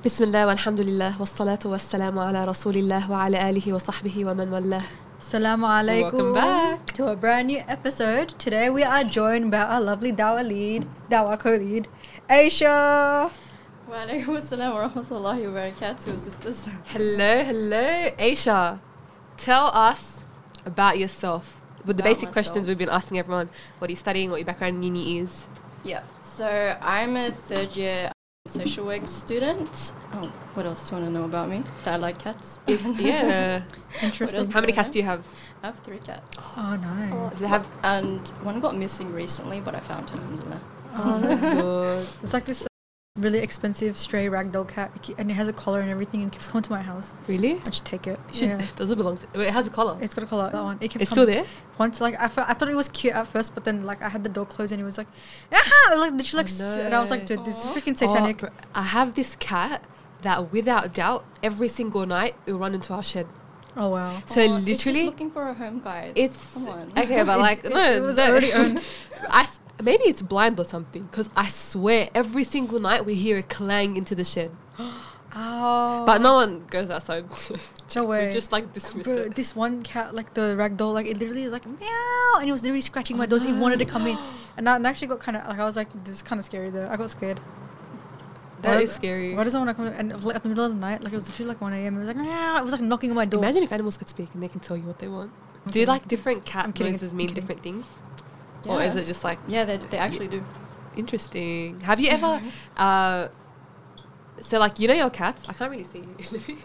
بسم الله والحمد لله والصلاة والسلام على رسول الله وعلى آله وصحبه ومن والاه Assalamu alaikum. Welcome back. to a brand new episode. Today we are joined by our lovely Dawa lead, Dawa co-lead, Aisha. Walaikum assalam wa rahmatullahi wa barakatuh, sisters. Hello, hello, Aisha. Tell us about yourself. With the About basic questions myself. we've been asking everyone: What are you studying? What your background in uni is? Yeah, so I'm a third year social work student. Oh, what else do you want to know about me? That I like cats. Yeah. Interesting. How many cats do you have? I have three cats. Oh, nice. Oh, does it have? And one got missing recently, but I found her, alhamdulillah. Oh, that's good. It's like this really expensive stray ragdoll cat, and it has a collar and everything, and keeps coming to my house. Really? I just take it. You should, Yeah. Does it belong to? Wait, it has a collar. It's got a collar. That one. It kept It's still there. Once, like I, fe- I thought it was cute at first, but then like I had the door closed and it was like, ah, like literally like, Oh, s- and I was like, no. dude, this is freaking Oh, satanic. br- I have this cat that, without doubt, every single night it'll run into our shed. Oh wow. So Aw, it's just literally, looking for a home, guys. It's Come on. okay, but like it- no, it was no. already owned. I s- maybe it's blind or something because I swear every single night we hear a clang into the shed, Oh. but no one goes outside. No way. we just like dismiss Bro, it. this one cat, like the ragdoll, like it literally is like meow, and it was literally scratching my doors. He wanted to come in, and I, and actually got kind of like I was like, this is kind of scary though. I got scared. That Why is scary. Why does it want to come? in? And it was like at the middle of the night, like it was literally like one a.m. It was like meow. It was like knocking on my door. Imagine if animals could speak and they can tell you what they want. I'm Do like different cat noises mean different things, yeah. or is it just like Yeah, they, they actually do. interesting? Have you ever? Uh, so like you know your cats. I can't really see you.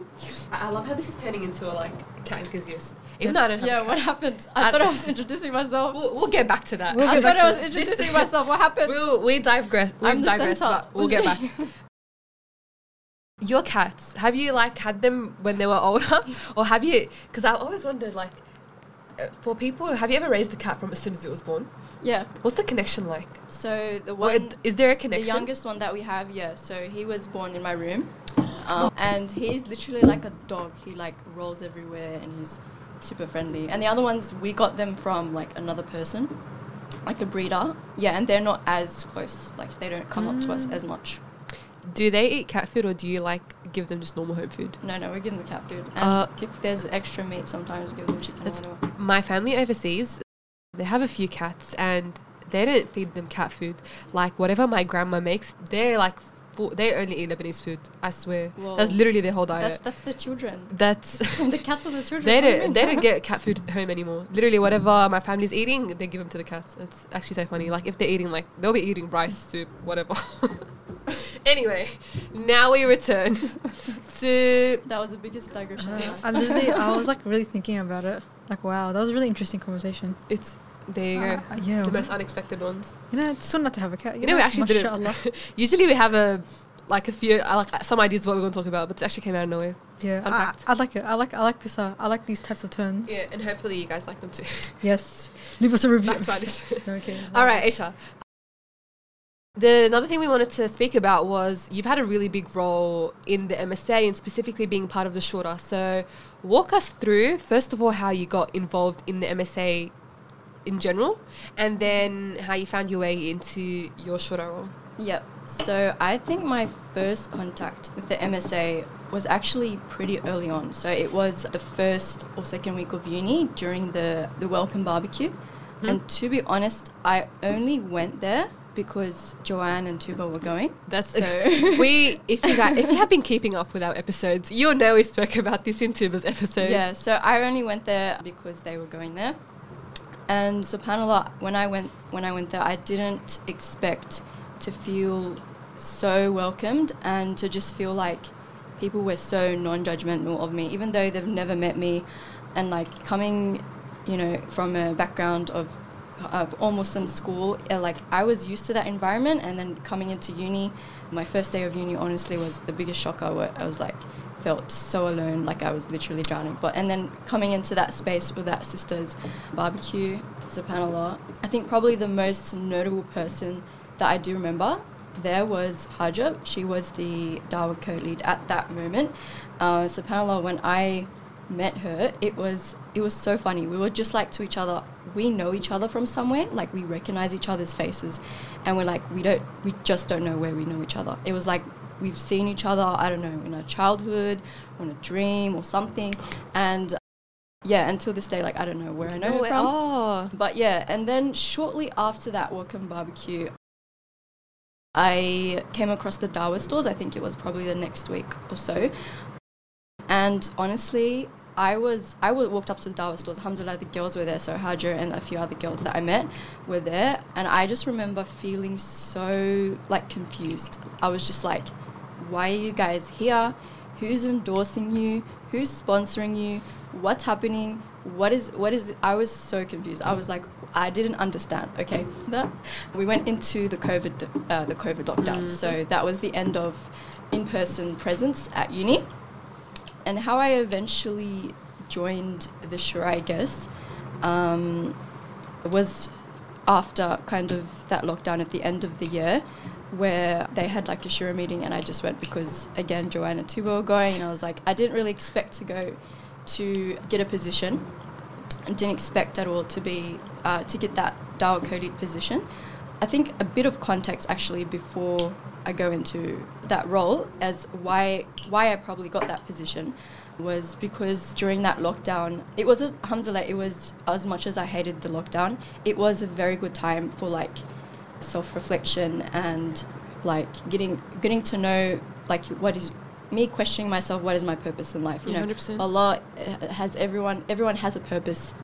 I I love how this is turning into a like cat enthusiast. Even though I don't Yeah, what happened? I I- thought I was introducing myself. We'll, we'll get back to that. We'll I thought I was introducing myself. What happened? We'll, we digress. We've I'm the digressed, center. but we'll get back. Your cats, have you like had them when they were older, or have you? Because I always wondered, like, for people, have you ever raised a cat from as soon as it was born? yeah. What's the connection like? So the one, it- is there a connection? the youngest one that we have, yeah. So he was born in my room, um, and he's literally like a dog. He like rolls everywhere, and he's super friendly. And the other ones, we got them from like another person, like a breeder. Yeah, and they're not as close. Like they don't come up to us Mm. as much. Do they eat cat food, or do you like give them just normal home food? No, no, we give them the cat food. And Uh, if there's extra meat, sometimes we give them chicken or That's- whatever. My family overseas, they have a few cats, and they don't feed them cat food. Like whatever my grandma makes, they're like. Full, they only eat Lebanese food. I swear. That's literally their whole diet. That's that's the children. That's the cats are the children. they do you don't they don't get cat food home anymore. Literally, whatever my family's eating, they give them to the cats. It's actually so funny. Like if they're eating like they'll be eating rice, soup, whatever. anyway, now we return to That was the biggest digression. Uh. I literally, I was like really thinking about it. Like, wow, that was a really interesting conversation. it's there you go. Uh, yeah. The most unexpected ones. You know, it's so sunnah to have a cat. You know, we actually didn't. mashallah. Usually we have a like a few uh, like some ideas of what we're going to talk about, but it actually came out of nowhere. Yeah, I. I like it. I like, I like this. Uh, I like these types of turns. Yeah, and hopefully you guys like them too. Yes. Leave us a review. Back to list. okay. All right, Aisha. The another thing we wanted to speak about was you've had a really big role in the MSA and specifically being part of the Shura. So, walk us through first of all how you got involved in the MSA in general, and then how you found your way into your Shura role. Yep. So I think my first contact with the MSA was actually pretty early on. So it was the first or second week of uni during the, the welcome barbecue. Hmm. And to be honest, I only went there because Joanne and Tuba were going. That's So- we. If you guys, if you have been keeping up with our episodes, you'll know we spoke about this in Tuba's episode. Yeah, so I only went there because they were going there. And subhanallah, when I went when I went there, I didn't expect to feel so welcomed and to just feel like people were so non-judgmental of me, even though they've never met me, and like coming, you know, from a background of of all Muslim school, uh, like I was used to that environment, and then coming into uni, my first day of uni honestly was the biggest shock. I wa- I was like felt so alone, like I was literally drowning. But and then coming into that space with that sisters barbecue, subhanallah, I think probably the most notable person that I do remember there was Hajar. She was the Dawa co-lead at that moment. Uh, subhanallah, when I met her, it was it was so funny. We were just like to each other. We know each other from somewhere. Like we recognize each other's faces, and we're like we don't. We just don't know where we know each other. It was like we've seen each other, I don't know, in our childhood, or in a dream or something. And yeah, until this day, like I don't know where I know No her from. Oh. But yeah, and then shortly after that Welcome Barbecue, I came across the Dawa stores. I think it was probably the next week or so. And honestly, I was I walked up to the Dawa stores. Alhamdulillah, the girls were there. So Hajar and a few other girls that I met were there, and I just remember feeling so like confused. I was just like, "Why are you guys here? Who's endorsing you? Who's sponsoring you? What's happening? What is what is?" I was so confused. I was like, I didn't understand. Okay, that we went into the COVID uh, the COVID lockdown. So that was the end of in-person presence at uni and how I eventually joined the Shura, I guess, um, was after kind of that lockdown at the end of the year, where they had like a Shura meeting, and I just went because again Joanna Tuba were going, and I was like, I didn't really expect to go to get a position, and didn't expect at all to be uh, to get that Dawa coded position. I think a bit of context actually before I go into that role as why why I probably got that position was because during that lockdown, it was a alhamdulillah, it was as much as I hated the lockdown, it was a very good time for like self reflection and like getting getting to know like what is me questioning myself what is my purpose in life you know 100%. Allah uh, has everyone everyone has a purpose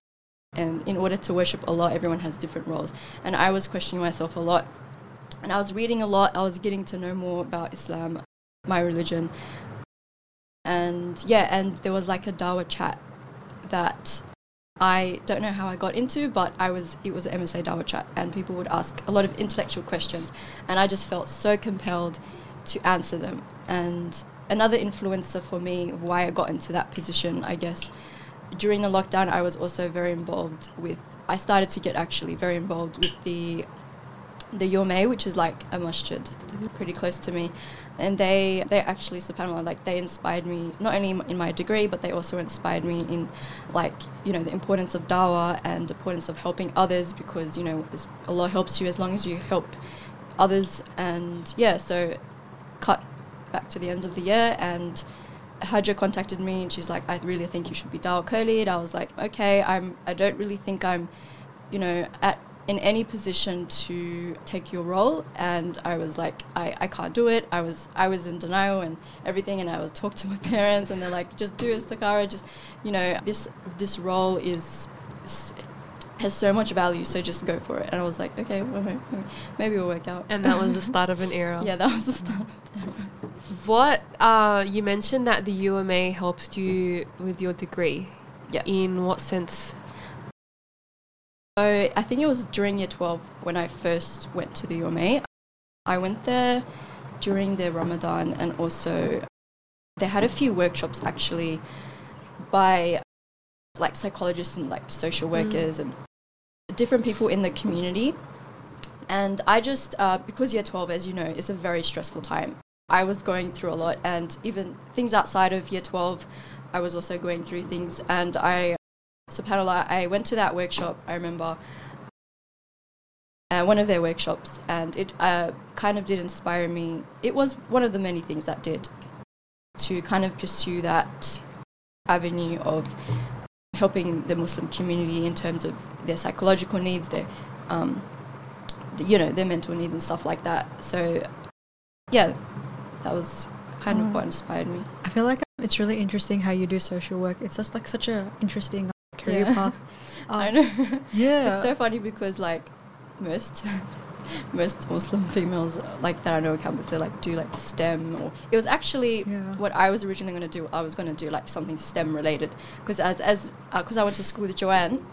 and in order to worship Allah everyone has different roles and I was questioning myself a lot and I was reading a lot I was getting to know more about Islam my religion and yeah and there was like a dawa chat that I don't know how I got into, but I was it was an MSA Dawa chat, and people would ask a lot of intellectual questions, and I just felt so compelled to answer them. And another influencer for me of why I got into that position, I guess, during the lockdown, I was also very involved with. I started to get actually very involved with the the UMA, which is like a masjid pretty close to me. And they, they actually, subhanAllah, like they inspired me, not only in my degree, but they also inspired me in like, you know, the importance of dawah and the importance of helping others because, you know, Allah helps you as long as you help others. And yeah, so cut back to the end of the year and Hajar contacted me and she's like, I really think you should be Dawah co-lead. I was like, okay, I'm, I don't really think I'm, you know, at in any position to take your role and I was like I, I can't do it I was I was in denial and everything and I was talk to my parents and they're like just do istikhara just you know this this role is, has so much value so just go for it and I was like okay well, maybe, maybe it'll work out And that was the start of an era. yeah that was the start What uh, you mentioned that the UMA helped you with your degree. Yeah. In what sense? So I think it was during year 12 when I first went to the UMA. I went there during the Ramadan and also they had a few workshops actually by like psychologists and like social workers and different people in the community. And I just, uh, because year 12, as you know, is a very stressful time. I was going through a lot and even things outside of year 12, I was also going through things and I subhanallah i went to that workshop i remember uh, one of their workshops and it uh, kind of did inspire me it was one of the many things that did to kind of pursue that avenue of helping the muslim community in terms of their psychological needs their um, the, you know their mental needs and stuff like that so yeah that was kind of Oh. what inspired me I feel like it's really interesting how you do social work. It's just like such a interesting career Yeah. path. i Um, know Yeah. It's so funny because like most most Muslim females uh, like that I know on campus they like do like STEM or it was actually Yeah. what I was originally going to do. I was going to do like something STEM related because as as because I went to school with Joanne,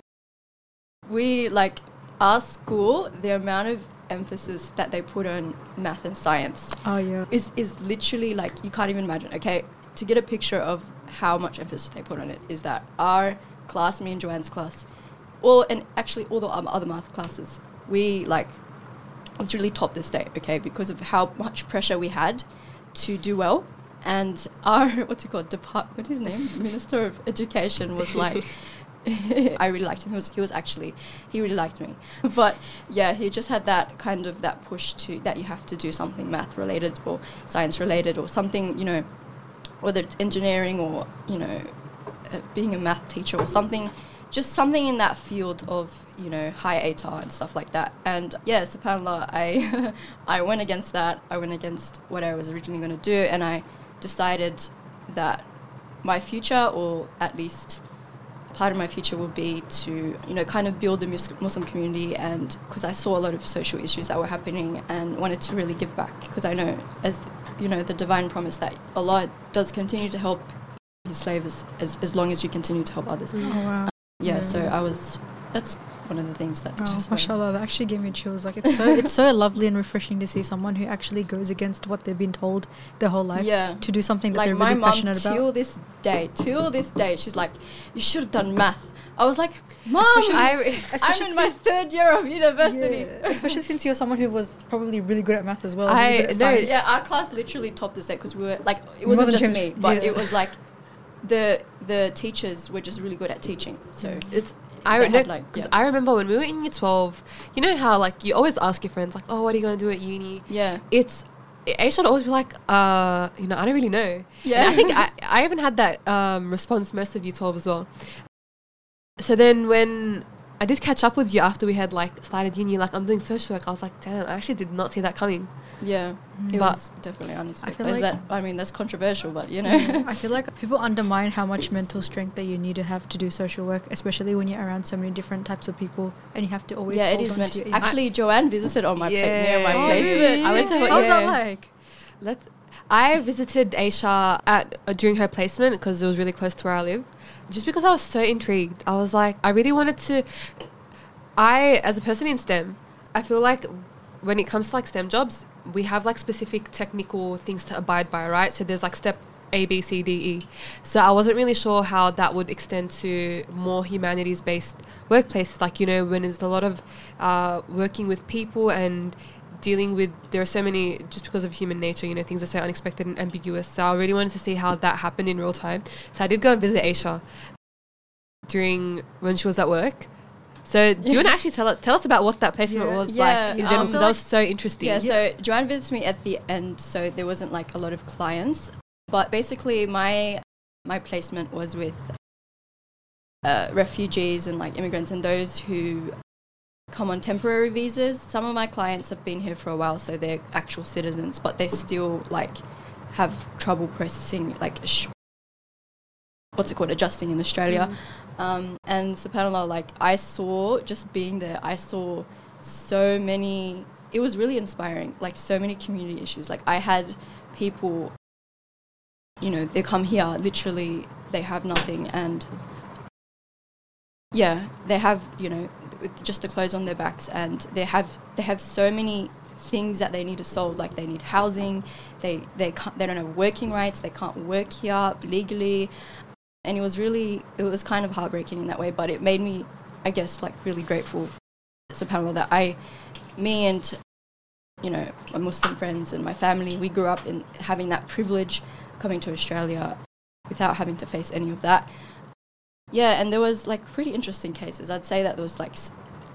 we like our school the amount of emphasis that they put on math and science oh yeah. is is literally like you can't even imagine. Okay, to get a picture of how much emphasis they put on it is that our class, me and Joanne's class, all and actually all the um, other math classes, we like literally topped the state. Okay, because of how much pressure we had to do well, and our what's it called? Depart what is his name? Minister of Education was like. I really liked him. He was he was actually he really liked me, but yeah, he just had that kind of that push to that you have to do something math related or science related or something you know, whether it's engineering or you know, being a math teacher or something, just something in that field of you know high ATAR and stuff like that. And yeah, Subhanallah, I I went against that. I went against what I was originally going to do, and I decided that my future, or at least part of my future will be to you know kind of build the Muslim community and because I saw a lot of social issues that were happening and wanted to really give back because I know as the, you know the divine promise that Allah does continue to help his slaves as, as long as you continue to help others mm. Oh wow. yeah, Yeah. so I was that's one of the things that Oh, just mashallah, that actually gave me chills. Like it's so it's so lovely and refreshing to see someone who actually goes against what they've been told their whole life Yeah. to do something that like they're my really mom passionate till about. this day till this day she's like you should have done math I was like mom Especially- I, I'm in my third year of university Yeah, especially since you're someone who was probably really good at math as well. I- really no. Yeah, our class literally topped the set because we were like it More wasn't just James- me, but yes. it was like the the teachers were just really good at teaching. So it's I They re- no, had, like, 'cause yeah. I remember when we were in year twelve. You know how like you always ask your friends like, "Oh, what are you going to do at uni?" yeah, It's Aisha would always be like, "Uh, you know, I don't really know." Yeah. And I think I, I even had that um, response most of year twelve as well. So then when I did catch up with you after we had like started uni, like I'm doing social work, I was like, "Damn, I actually did not see that coming." Yeah, Mm. it But- was definitely unexpected. like- Is that I mean that's controversial, but you know, Yeah, I feel like people undermine how much mental strength that you need to have to do social work, especially when you're around so many different types of people and you have to always yeah, it is on meant to to. your ego. Actually, Joanne visited on my pla- near my Yeah. Oh, placement. really? I went to- that yeah. like? Let's. I visited Aisha at uh, during her placement because it was really close to where I live. Just because I was so intrigued, I was like, I really wanted to. I, as a person in STEM, I feel like when it comes to like STEM jobs, we have like specific technical things to abide by, right? So there's like step A, B, C, D, E. So I wasn't really sure how that would extend to more humanities based workplaces. Like, you know, when there's a lot of uh, working with people and dealing with, there are so many, just because of human nature, you know, things are so unexpected and ambiguous. So I really wanted to see how that happened in real time. So I did go and visit Aisha during when she was at work. So do you want to actually tell us, tell us about what that placement Yeah. was Yeah, like in um, general? so Because that was so interesting. Yeah, so Joanne visits me at the end, so there wasn't like a lot of clients. But basically, my my placement was with uh, refugees and like immigrants and those who come on temporary visas. Some of my clients have been here for a while, so they're actual citizens, but they still like have trouble processing like sh- what's it called adjusting in Australia. Um, and subhanallah, like I saw just being there, I saw so many. It was really inspiring. Like so many community issues. Like I had people, you know, they come here. Literally, they have nothing, and yeah, they have you know just the clothes on their backs, and they have they have so many things that they need to solve. Like they need housing, they they can't they don't have working rights, they can't work here legally, and it was really it was kind of heartbreaking in that way. But it made me, I guess, like really grateful, subhanallah, that I, me and you know my Muslim friends and my family, we grew up in having that privilege, coming to Australia, without having to face any of that. Yeah, and there was like pretty interesting cases. I'd say that there was like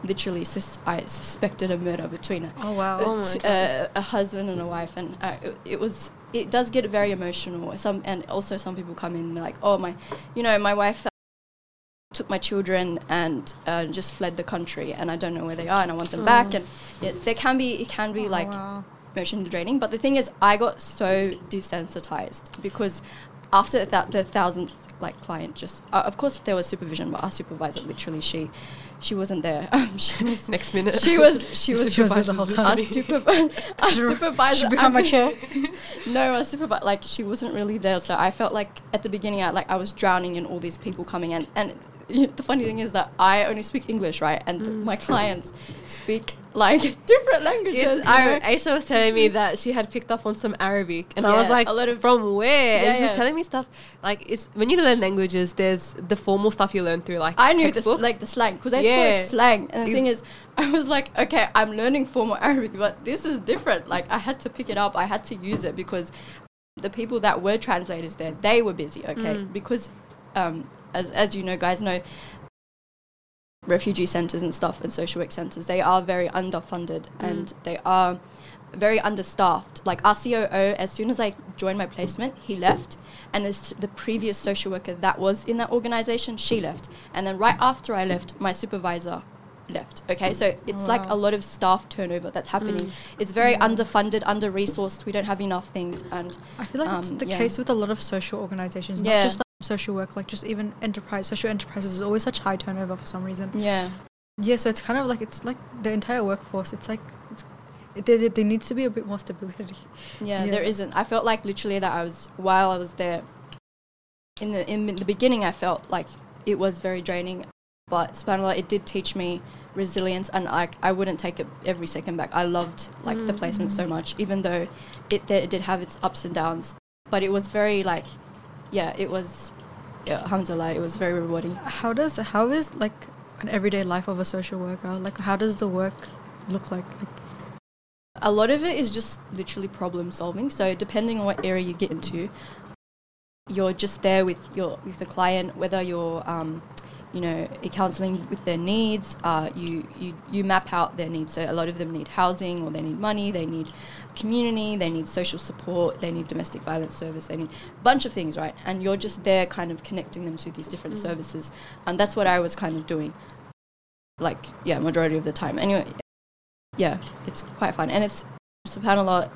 literally sus- I suspected a murder between a, Oh wow. Oh a, my t- uh, a husband and a wife, and uh, it, it was it does get very emotional. Some and also some people come in and they're like, oh my, you know, my wife took my children and uh, just fled the country, and I don't know where they are, and I want them back. Oh. And yeah, there can be it can be Oh, like wow. emotionally draining. But the thing is, I got so desensitized because after that, the thousandth like client just, uh, of course, there was supervision, but our supervisor literally she, she wasn't there. Um, she was. Next minute. She was. She was. She was there the whole Our, time. our She- supervisor. she my chair. no, our supervisor. Like she wasn't really there, so I felt like at the beginning, I like I was drowning in all these people coming in, and the funny thing is that I only speak English, right? And Mm. my clients speak like different languages. It's, know? Aisha was telling me that she had picked up on some Arabic, and I was like, a lot of- "From where?" Yeah, and she was telling me stuff like it's when you learn languages. There's the formal stuff you learn through like I knew this like the slang because I Yeah. spoke slang, and the Ex- thing is, I was like, okay, I'm learning formal Arabic, but this is different. Like I had to pick it up, I had to use it because the people that were translators there, they were busy. Okay, Mm. because um, as as you know, guys know, refugee centers and stuff and social work centers, they are very underfunded Mm. and they are very understaffed. Like our COO, as soon as I joined my placement, he left. And this, the previous social worker that was in that organization, she left. And then right after I left, my supervisor left. Okay, so it's like wow. a lot of staff turnover that's happening. It's very underfunded, under resourced. We don't have enough things, and I feel like it's Um, the yeah. case with a lot of social organizations, Yeah. not just like social work, like just even enterprise, social enterprises is always such high turnover for some reason. yeah, Yeah, so it's kind of like it's like the entire workforce. It's like it's, it, there, there needs to be a bit more stability. yeah, Yeah. There isn't. I felt like literally that I was while I was there. In the in the beginning, I felt like it was very draining, but Subhanallah, it did teach me resilience, and I I wouldn't take it every second back. I loved like the placement so mm. much, even though it it did have its ups and downs, but it was very like, yeah, it was, yeah, alhamdulillah, it was very rewarding. How does how is like an everyday life of a social worker? Like how does the work look like? Like a lot of it is just literally problem solving. So depending on what area you get into, you're just there with your with the client, whether you're um, you know counseling with their needs. Uh, you you you map out their needs. So a lot of them need housing, or they need money, they need community, they need social support, they need domestic violence service, they need a bunch of things, right? And you're just there, kind of connecting them to these different services, and that's what I was kind of doing. Like yeah, majority of the time. Anyway, yeah, it's quite fun, and it's subhanallah.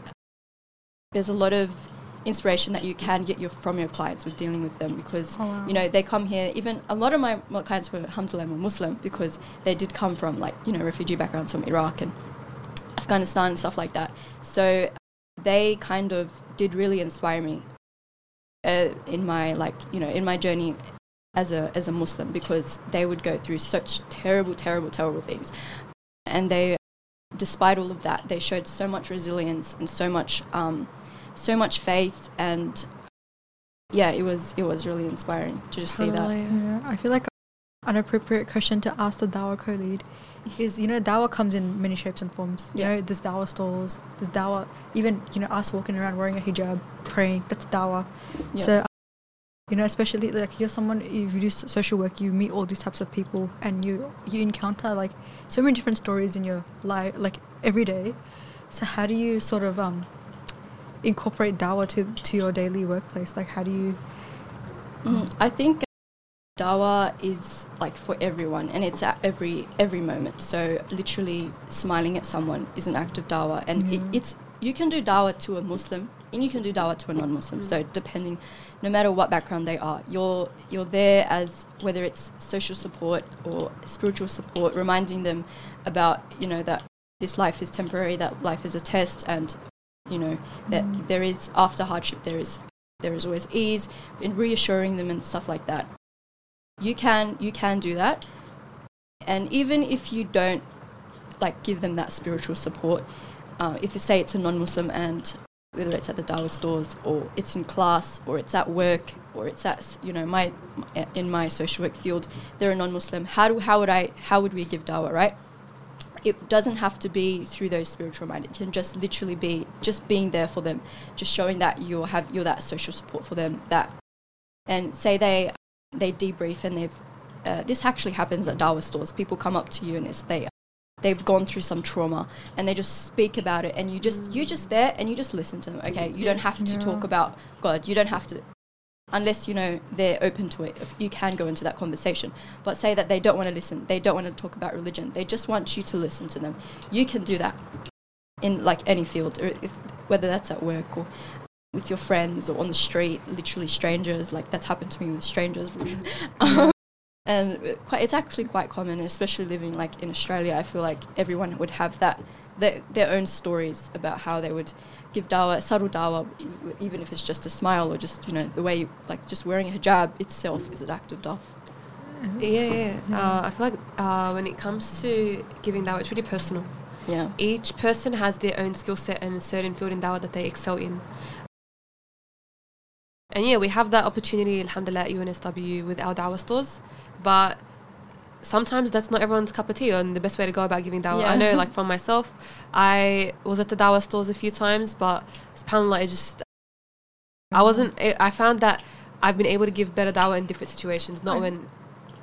There's a lot of inspiration that you can get your, from your clients with dealing with them because Oh, wow. you know they come here. Even a lot of my, clients were alhamdulillah were Muslim because they did come from like you know refugee backgrounds from Iraq and Afghanistan and stuff like that. So they kind of did really inspire me uh, in my like you know in my journey as a as a Muslim because they would go through such terrible, terrible, terrible things, and they, despite all of that, they showed so much resilience and so much um, so much faith and yeah, it was it was really inspiring to just see that. Yeah, I feel like an appropriate question to ask the Dawa co-lead is you know Dawa comes in many shapes and forms. You Yeah. know, there's Dawa stalls, there's Dawa even you know us walking around wearing a hijab, praying. That's Dawa. Yeah. So you know, especially like you're someone if you do social work, you meet all these types of people, and you you encounter like so many different stories in your life, like every day. So how do you sort of um incorporate Dawa to to your daily workplace? Like how do you? Mm, I think dawa is like for everyone and it's at every every moment. So literally smiling at someone is an act of dawa and it, it's you can do dawa to a Muslim and you can do dawa to a non-Muslim. So depending no matter what background they are, you're you're there as whether it's social support or spiritual support reminding them about, you know, that this life is temporary, that life is a test and you know that there is after hardship there is there is always ease and reassuring them and stuff like that. You can you can do that. And even if you don't like give them that spiritual support uh, if you say it's a non-muslim and whether it's at the Dawa stores or it's in class or it's at work or it's at you know my in my social work field they're a non-muslim how do how would i how would we give dawah right it doesn't have to be through those spiritual mind. It can just literally be just being there for them, just showing that you have you're that social support for them. That and say they they debrief and they've uh, this actually happens at Dawa stores. People come up to you and it's they they've gone through some trauma and they just speak about it and you just you're just there and you just listen to them. Okay, you don't have to Yeah. talk about God. You don't have to unless you know they're open to it you can go into that conversation. But say that they don't want to listen they don't want to talk about religion they just want you to listen to them. You can do that in like any field if, whether that's at work or with your friends or on the street literally strangers like that's happened to me with strangers. Um, and quite, it's actually quite common especially living like in australia i feel like everyone would have that their, their own stories about how they would give dawa, subtle dawa, e- even if it's just a smile or just, you know, the way, you, like just wearing a hijab itself is an act of dawa. Yeah, yeah. Uh, I feel like uh, when it comes to giving dawah, it's really personal. Yeah. Each person has their own skill set and a certain field in dawah that they excel in. And yeah, we have that opportunity, alhamdulillah, at UNSW with our dawah stores. But sometimes that's not everyone's cup of tea and the best way to go about giving dawah. Yeah. I know, like from myself, I was at the dawah stores a few times, but subhanAllah, it just, I mm-hmm. wasn't, I I found that I've been able to give better dawah in different situations, not I- when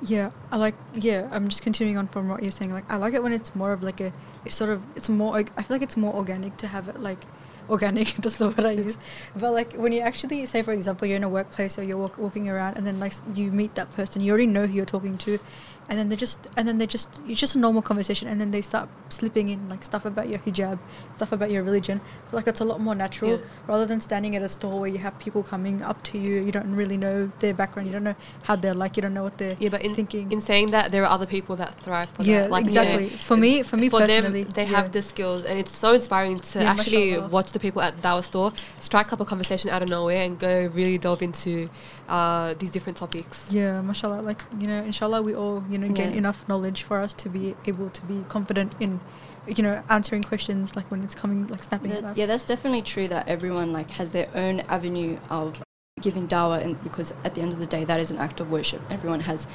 Yeah, I like. Yeah, I'm just continuing on from what you're saying. Like, I like it when it's more of like a. It's sort of. It's more. I feel like it's more organic to have it like. Organic. That's the word I use. But like when you actually say, for example, you're in a workplace or you're walk, walking around, and then like you meet that person, you already know who you're talking to, and then they just and then they just it's just a normal conversation, and then they start slipping in like stuff about your hijab, stuff about your religion. I feel like it's a lot more natural Yeah. rather than standing at a store where you have people coming up to you. You don't really know their background. You don't know how they're like. You don't know what they're Yeah, but in, thinking. in saying that, there are other people that thrive for yeah, that. Like, you know, exactly. for me, for me for personally, them, they yeah. have the skills, and it's so inspiring to Yeah, actually watch the people at Dawa store strike up a conversation out of nowhere and go really delve into uh, these different topics. Yeah, mashallah. Like, you know, inshallah, we all, you know, gain Yeah. enough knowledge for us to be able to be confident in, you know, answering questions like when it's coming, like snapping at us. yeah, that's definitely true that everyone like has their own avenue of giving dawah, and because at the end of the day, that is an act of worship. Everyone has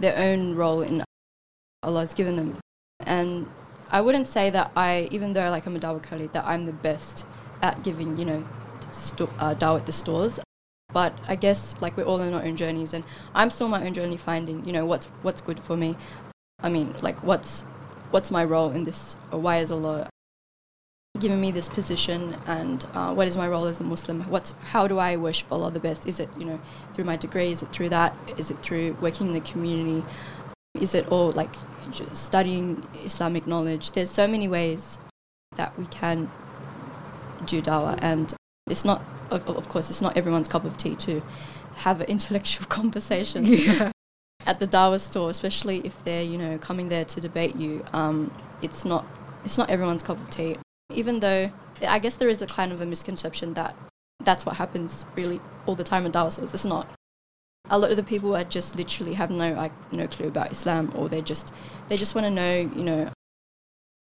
their own role in Allah's given them, and I wouldn't say that I, even though like I'm a dawah co-lead, that I'm the best at giving, you know, sto- uh, dawah at the stores. But I guess like we're all on our own journeys, and I'm still on my own journey finding, you know, what's what's good for me. I mean, like what's what's my role in this? Or why is Allah given me this position and uh, what is my role as a Muslim? What's how do I worship Allah the best? Is it you know through my degree? Is it through that? Is it through working in the community? Is it all like studying Islamic knowledge? There's so many ways that we can do dawah, and it's not of, of course it's not everyone's cup of tea to have an intellectual conversation Yeah. at the dawah store, especially if they're you know coming there to debate you. Um, it's not it's not everyone's cup of tea. Even though I guess there is a kind of a misconception that that's what happens really all the time at dawah stores. It's not. A lot of the people are just literally have no like no clue about Islam, or they just they just want to know you know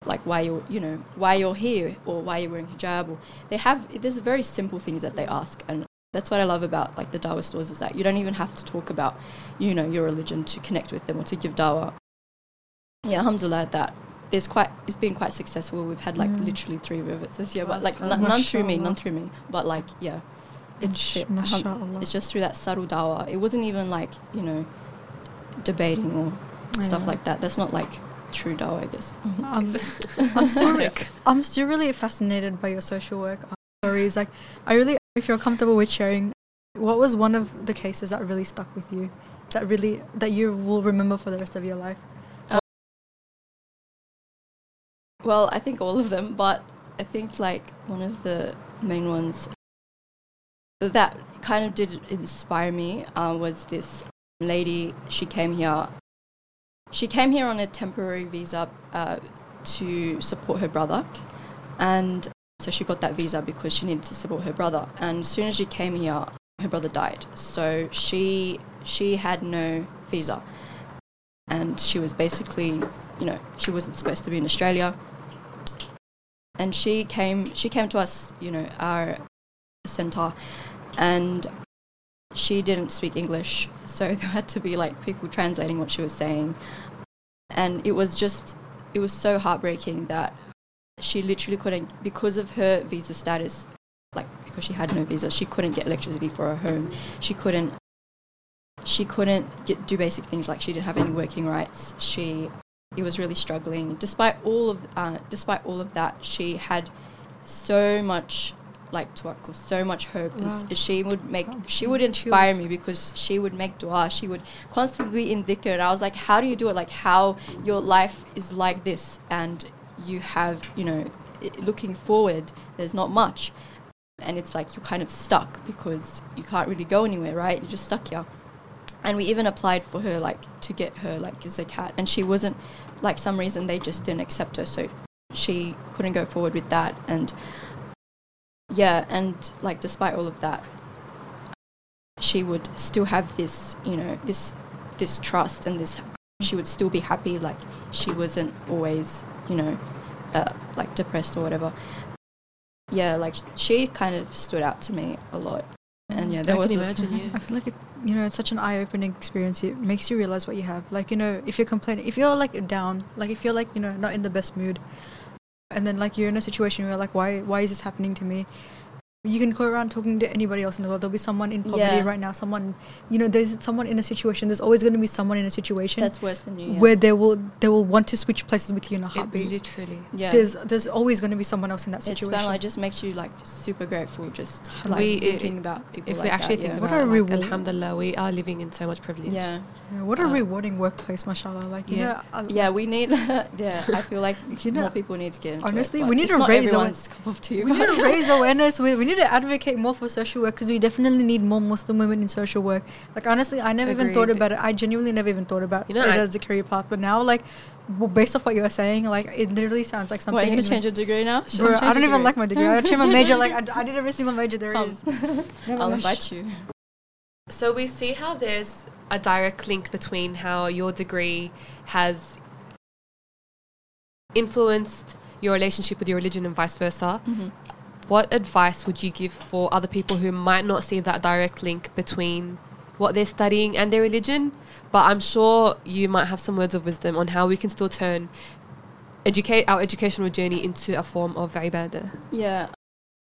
like why you're you know why you're here or why you're wearing hijab or they have there's very simple things that they ask. And that's what I love about like the dawah stores is that you don't even have to talk about you know your religion to connect with them or to give dawah. Yeah alhamdulillah that there's quite it's been quite successful. We've had like Mm. literally three visits this year but like n- none through me none through me but like yeah. It's it- it's just through that subtle dawah. It wasn't even like you know debating or stuff like that. That's not like true dawah I guess Um, I'm still, I'm still really fascinated by your social work uh, stories. Like, I really, if you're comfortable with sharing, what was one of the cases that really stuck with you, that really that you will remember for the rest of your life? Well, I think all of them, but I think like one of the main ones that kind of did inspire me uh, was this lady. She came here. She came here on a temporary visa uh, to support her brother, and so she got that visa because she needed to support her brother. And as soon as she came here, her brother died. So she she had no visa, and she was basically, you know, she wasn't supposed to be in Australia and she came she came to us you know our center and she didn't speak english so there had to be like people translating what she was saying. And it was just it was so heartbreaking that she literally couldn't because of her visa status like because she had no visa she couldn't get electricity for her home. She couldn't she couldn't get, do basic things like she didn't have any working rights. She it was really struggling. Despite all of uh, despite all of that, she had so much like tawakkul, so much hope. And. She would make Oh, she would inspire me because she would make dua. She would constantly be in dhikr. And I was like, how do you do it? Like how your life is like this, and you have you know looking forward. There's not much, and it's like you're kind of stuck because you can't really go anywhere, right? You're just stuck here and we even applied for her like to get her like zakat and she wasn't like some reason they just didn't accept her so she couldn't go forward with that and yeah and like despite all of that she would still have this you know this this trust and this she would still be happy like she wasn't always you know uh, like depressed or whatever yeah like she kind of stood out to me a lot and yeah there I was can a- imagine, yeah. I feel like it, you know, it's such an eye-opening experience. It makes you realize what you have. Like, you know, if you're complaining, if you're like down, like if you're like, you know, not in the best mood, and then like you're in a situation where you're like, why, why is this happening to me? You can go around talking to anybody else in the world. There'll be someone in poverty Yeah. right now. Someone, you know, there's someone in a situation. There's always going to be someone in a situation That's worse than you. Yeah. where they will they will want to switch places with you in a It heartbeat. literally. yeah. There's there's always going to be someone else in that it's situation. Subhanallah, it just makes you like super grateful just like We- thinking about people If like we actually that, think yeah. What about a it, like, alhamdulillah, we are living in so much privilege. yeah. Yeah, what a Uh, rewarding workplace, mashallah. Like you Yeah. know, I- Yeah, we need. yeah, I feel like You know, more people need to get into honestly, it, we need to raise everyone's cup of tea. we need to raise awareness. We, we need to advocate more for social work because we definitely need more Muslim women in social work. Like honestly, I never even thought about it. I genuinely never even thought about You know, it I- as a career path. But now, like, w- based off what you're saying, like it literally sounds like something. What, are you gonna change your degree now? Bro, I don't even degree. like my degree. I changed my Change major. Like degree. I, I did every single major there Come. is. I'll invite you. So we see how there's a direct link between how your degree has influenced your relationship with your religion and vice versa. Mhm. What advice would you give for other people who might not see that direct link between what they're studying and their religion? But I'm sure you might have some words of wisdom on how we can still turn educate our educational journey into a form of ibadah. Yeah.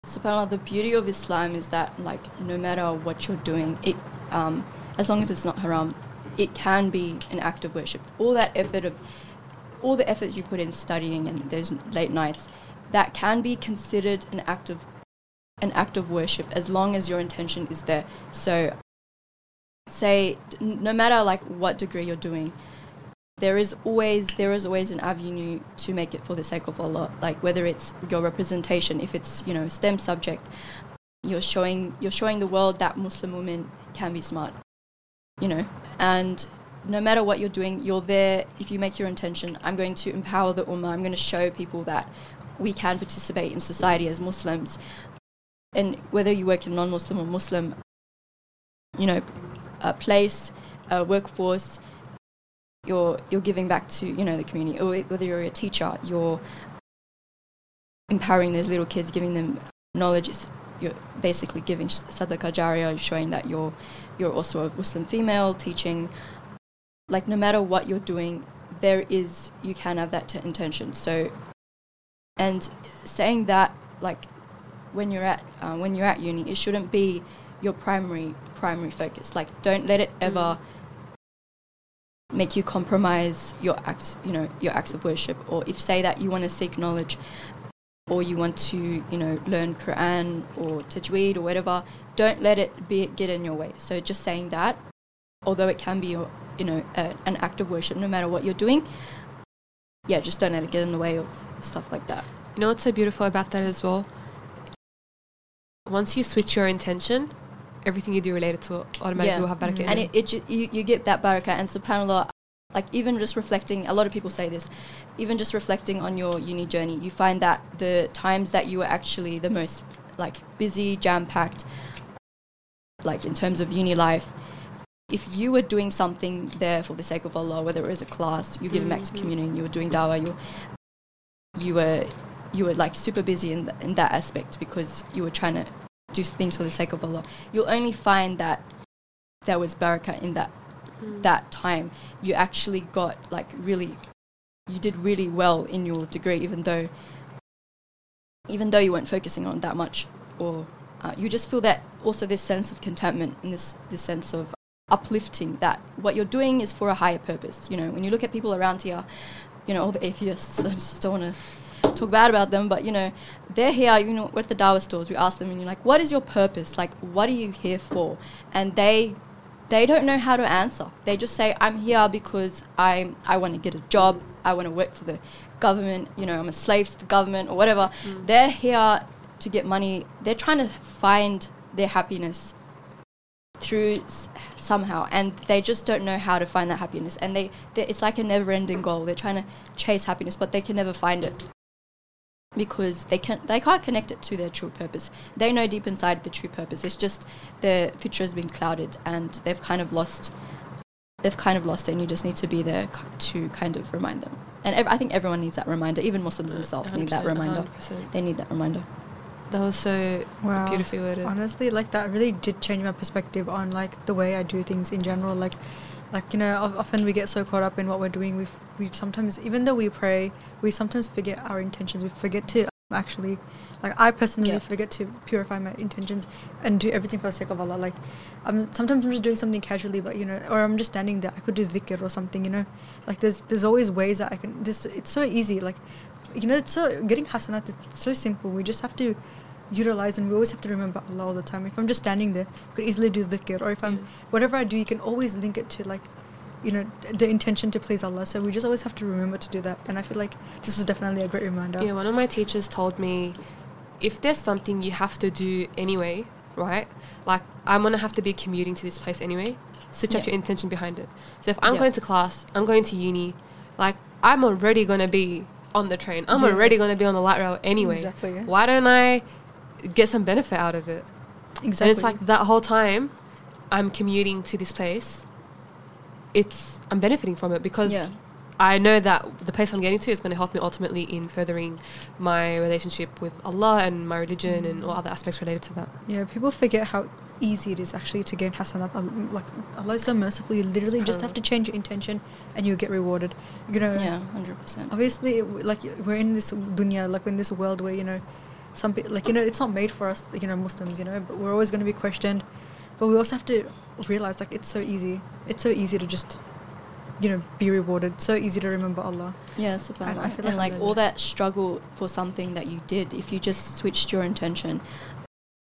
SubhanAllah, the beauty of Islam is that, like, no matter what you're doing, it, um, as long as it's not haram, it can be an act of worship. All that effort of, all the effort you put in studying and those late nights, that can be considered an act of, an act of worship as long as your intention is there. So, say, no matter like what degree you're doing, there is always there is always an avenue to make it for the sake of Allah. Like whether it's your representation, if it's you know STEM subject, you're showing you're showing the world that Muslim women can be smart, you know. And no matter what you're doing, you're there. If you make your intention, I'm going to empower the ummah. I'm going to show people that we can participate in society as Muslims. And whether you work in non-Muslim or Muslim, you know, a place, a workforce, you're you're giving back to you know the community. Or whether you're a teacher you're empowering those little kids giving them knowledge. You're basically giving sadaqah jariyah showing that you're you're also a muslim female teaching. Like no matter what you're doing there is you can have that t- intention. So and saying that like when you're at uh, when you're at uni it shouldn't be your primary primary focus. Like don't let it ever make you compromise your acts you know your acts of worship. Or if say that you want to seek knowledge or you want to you know learn quran or tajweed or whatever don't let it be get in your way. So just saying that although it can be your you know a, an act of worship no matter what you're doing yeah just don't let it get in the way of stuff like that You know what's so beautiful about that as well? Once you switch your intention, everything you do related to it automatically Yeah. will have barakah. and it. it, you, you get that barakah and subhanallah like even just reflecting a lot of people say this even just reflecting on your uni journey you find that the times that you were actually the most like busy jam packed like in terms of uni life if you were doing something there for the sake of Allah whether it was a class you're giving back to Mhm. community you were doing dawah you you were you were like super busy in, th- in that aspect because you were trying to do things for the sake of Allah you'll only find that there was barakah in that Mm. that time you actually got like really you did really well in your degree even though even though you weren't focusing on that much or uh, you just feel that also this sense of contentment and this this sense of uplifting that what you're doing is for a higher purpose you know when you look at people around here you know all the atheists i just don't want to talk bad about them but you know they're here you know we're at the dawah stores we ask them and you're like what is your purpose like what are you here for and they they don't know how to answer. They just say, "I'm here because I I want to get a job. I want to work for the government. You know, I'm a slave to the government or whatever." Mm. They're here to get money. They're trying to find their happiness through s- somehow, and they just don't know how to find that happiness. And they, it's like a never-ending goal. They're trying to chase happiness, but they can never find it because they can they can't connect it to their true purpose. They know deep inside the true purpose. It's just the future has been clouded and they've kind of lost they've kind of lost it and you just need to be there to kind of remind them. And ev- I think everyone needs that reminder. Even Muslims themselves need that reminder. 100%. They need that reminder. That was so Wow. beautifully worded. Honestly, like that really did change my perspective on like the way I do things in general. Like, like you know, often we get so caught up in what we're doing. We f- we sometimes, even though we pray, we sometimes forget our intentions. We forget to um, actually like i personally Yeah. forget to purify my intentions and do everything for the sake of allah like i'm sometimes i'm just doing something casually but you know or i'm just standing there i could do dhikr or something you know like there's there's always ways that i can this it's so easy like you know it's so getting hasanat it's so simple we just have to utilize and we always have to remember allah all the time if i'm just standing there I could easily do dhikr or if i'm Yeah. whatever i do you can always link it to like you know the intention to please allah so we just always have to remember to do that and i feel like this is definitely a great reminder Yeah, one of my teachers told me if there's something you have to do anyway, right? Like I'm gonna have to be commuting to this place anyway. Switch up your intention behind it. So if I'm Yeah. going to class, I'm going to uni, like I'm already gonna be on the train. I'm Yeah. already gonna be on the light rail anyway. Exactly, yeah. Why don't I get some benefit out of it? exactly And it's like that whole time I'm commuting to this place, it's I'm benefiting from it because Yeah. I know that the place I'm getting to is going to help me ultimately in furthering my relationship with Allah and my religion and all mm. other aspects related to that. Yeah, people forget how easy it is actually to gain hasanat. Al- Like Allah is so merciful. You literally just have to change your intention, and you get rewarded. You know. Yeah, hundred percent. Obviously, it like we're in this dunya, like in this world where you know, some people, like you know, it's not made for us, you know, Muslims. You know, but we're always going to be questioned. But we also have to realize, like, it's so easy. It's so easy to just, you know, be rewarded. So easy to remember Allah. Yeah, subhanallah. I feel and like like all that struggle for something that you did, if you just switched your intention,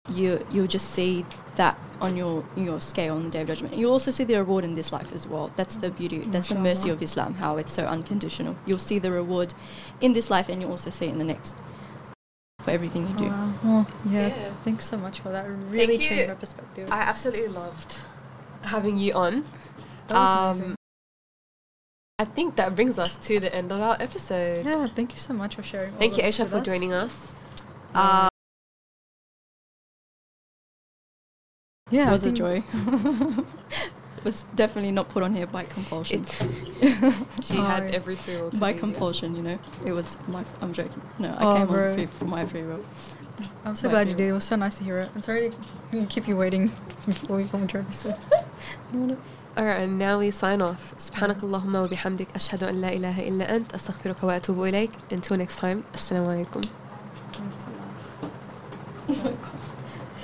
you you'll just see that on your your scale on the day of judgment. You'll also see the reward in this life as well. That's the beauty. That's the mercy of Islam. How it's so unconditional. You'll see the reward in this life, and you'll also see it in the next for everything you do. Wow. Well, yeah. Yeah. Thanks so much for that. Really you. changed my perspective. I absolutely loved having you on. That was Um, amazing. I think that brings us to the end of our episode. Yeah, thank you so much for sharing. Thank all you, of Aisha, for us. joining us. Yeah. Uh, Yeah, it was a joy. was definitely not put on here by compulsion. she oh. had every free by compulsion, you know, it was my. I'm joking. No, I oh, came bro. on free, for my free will. I'm so my glad you did. It was so nice to hear it. I'm sorry to keep you waiting before we film your episode. All right, and now we sign off. سبحانك اللهم وبحمدك أشهد أن لا إله إلا أنت أستغفرك وأتوب إليك. Until next time, السلام عليكم.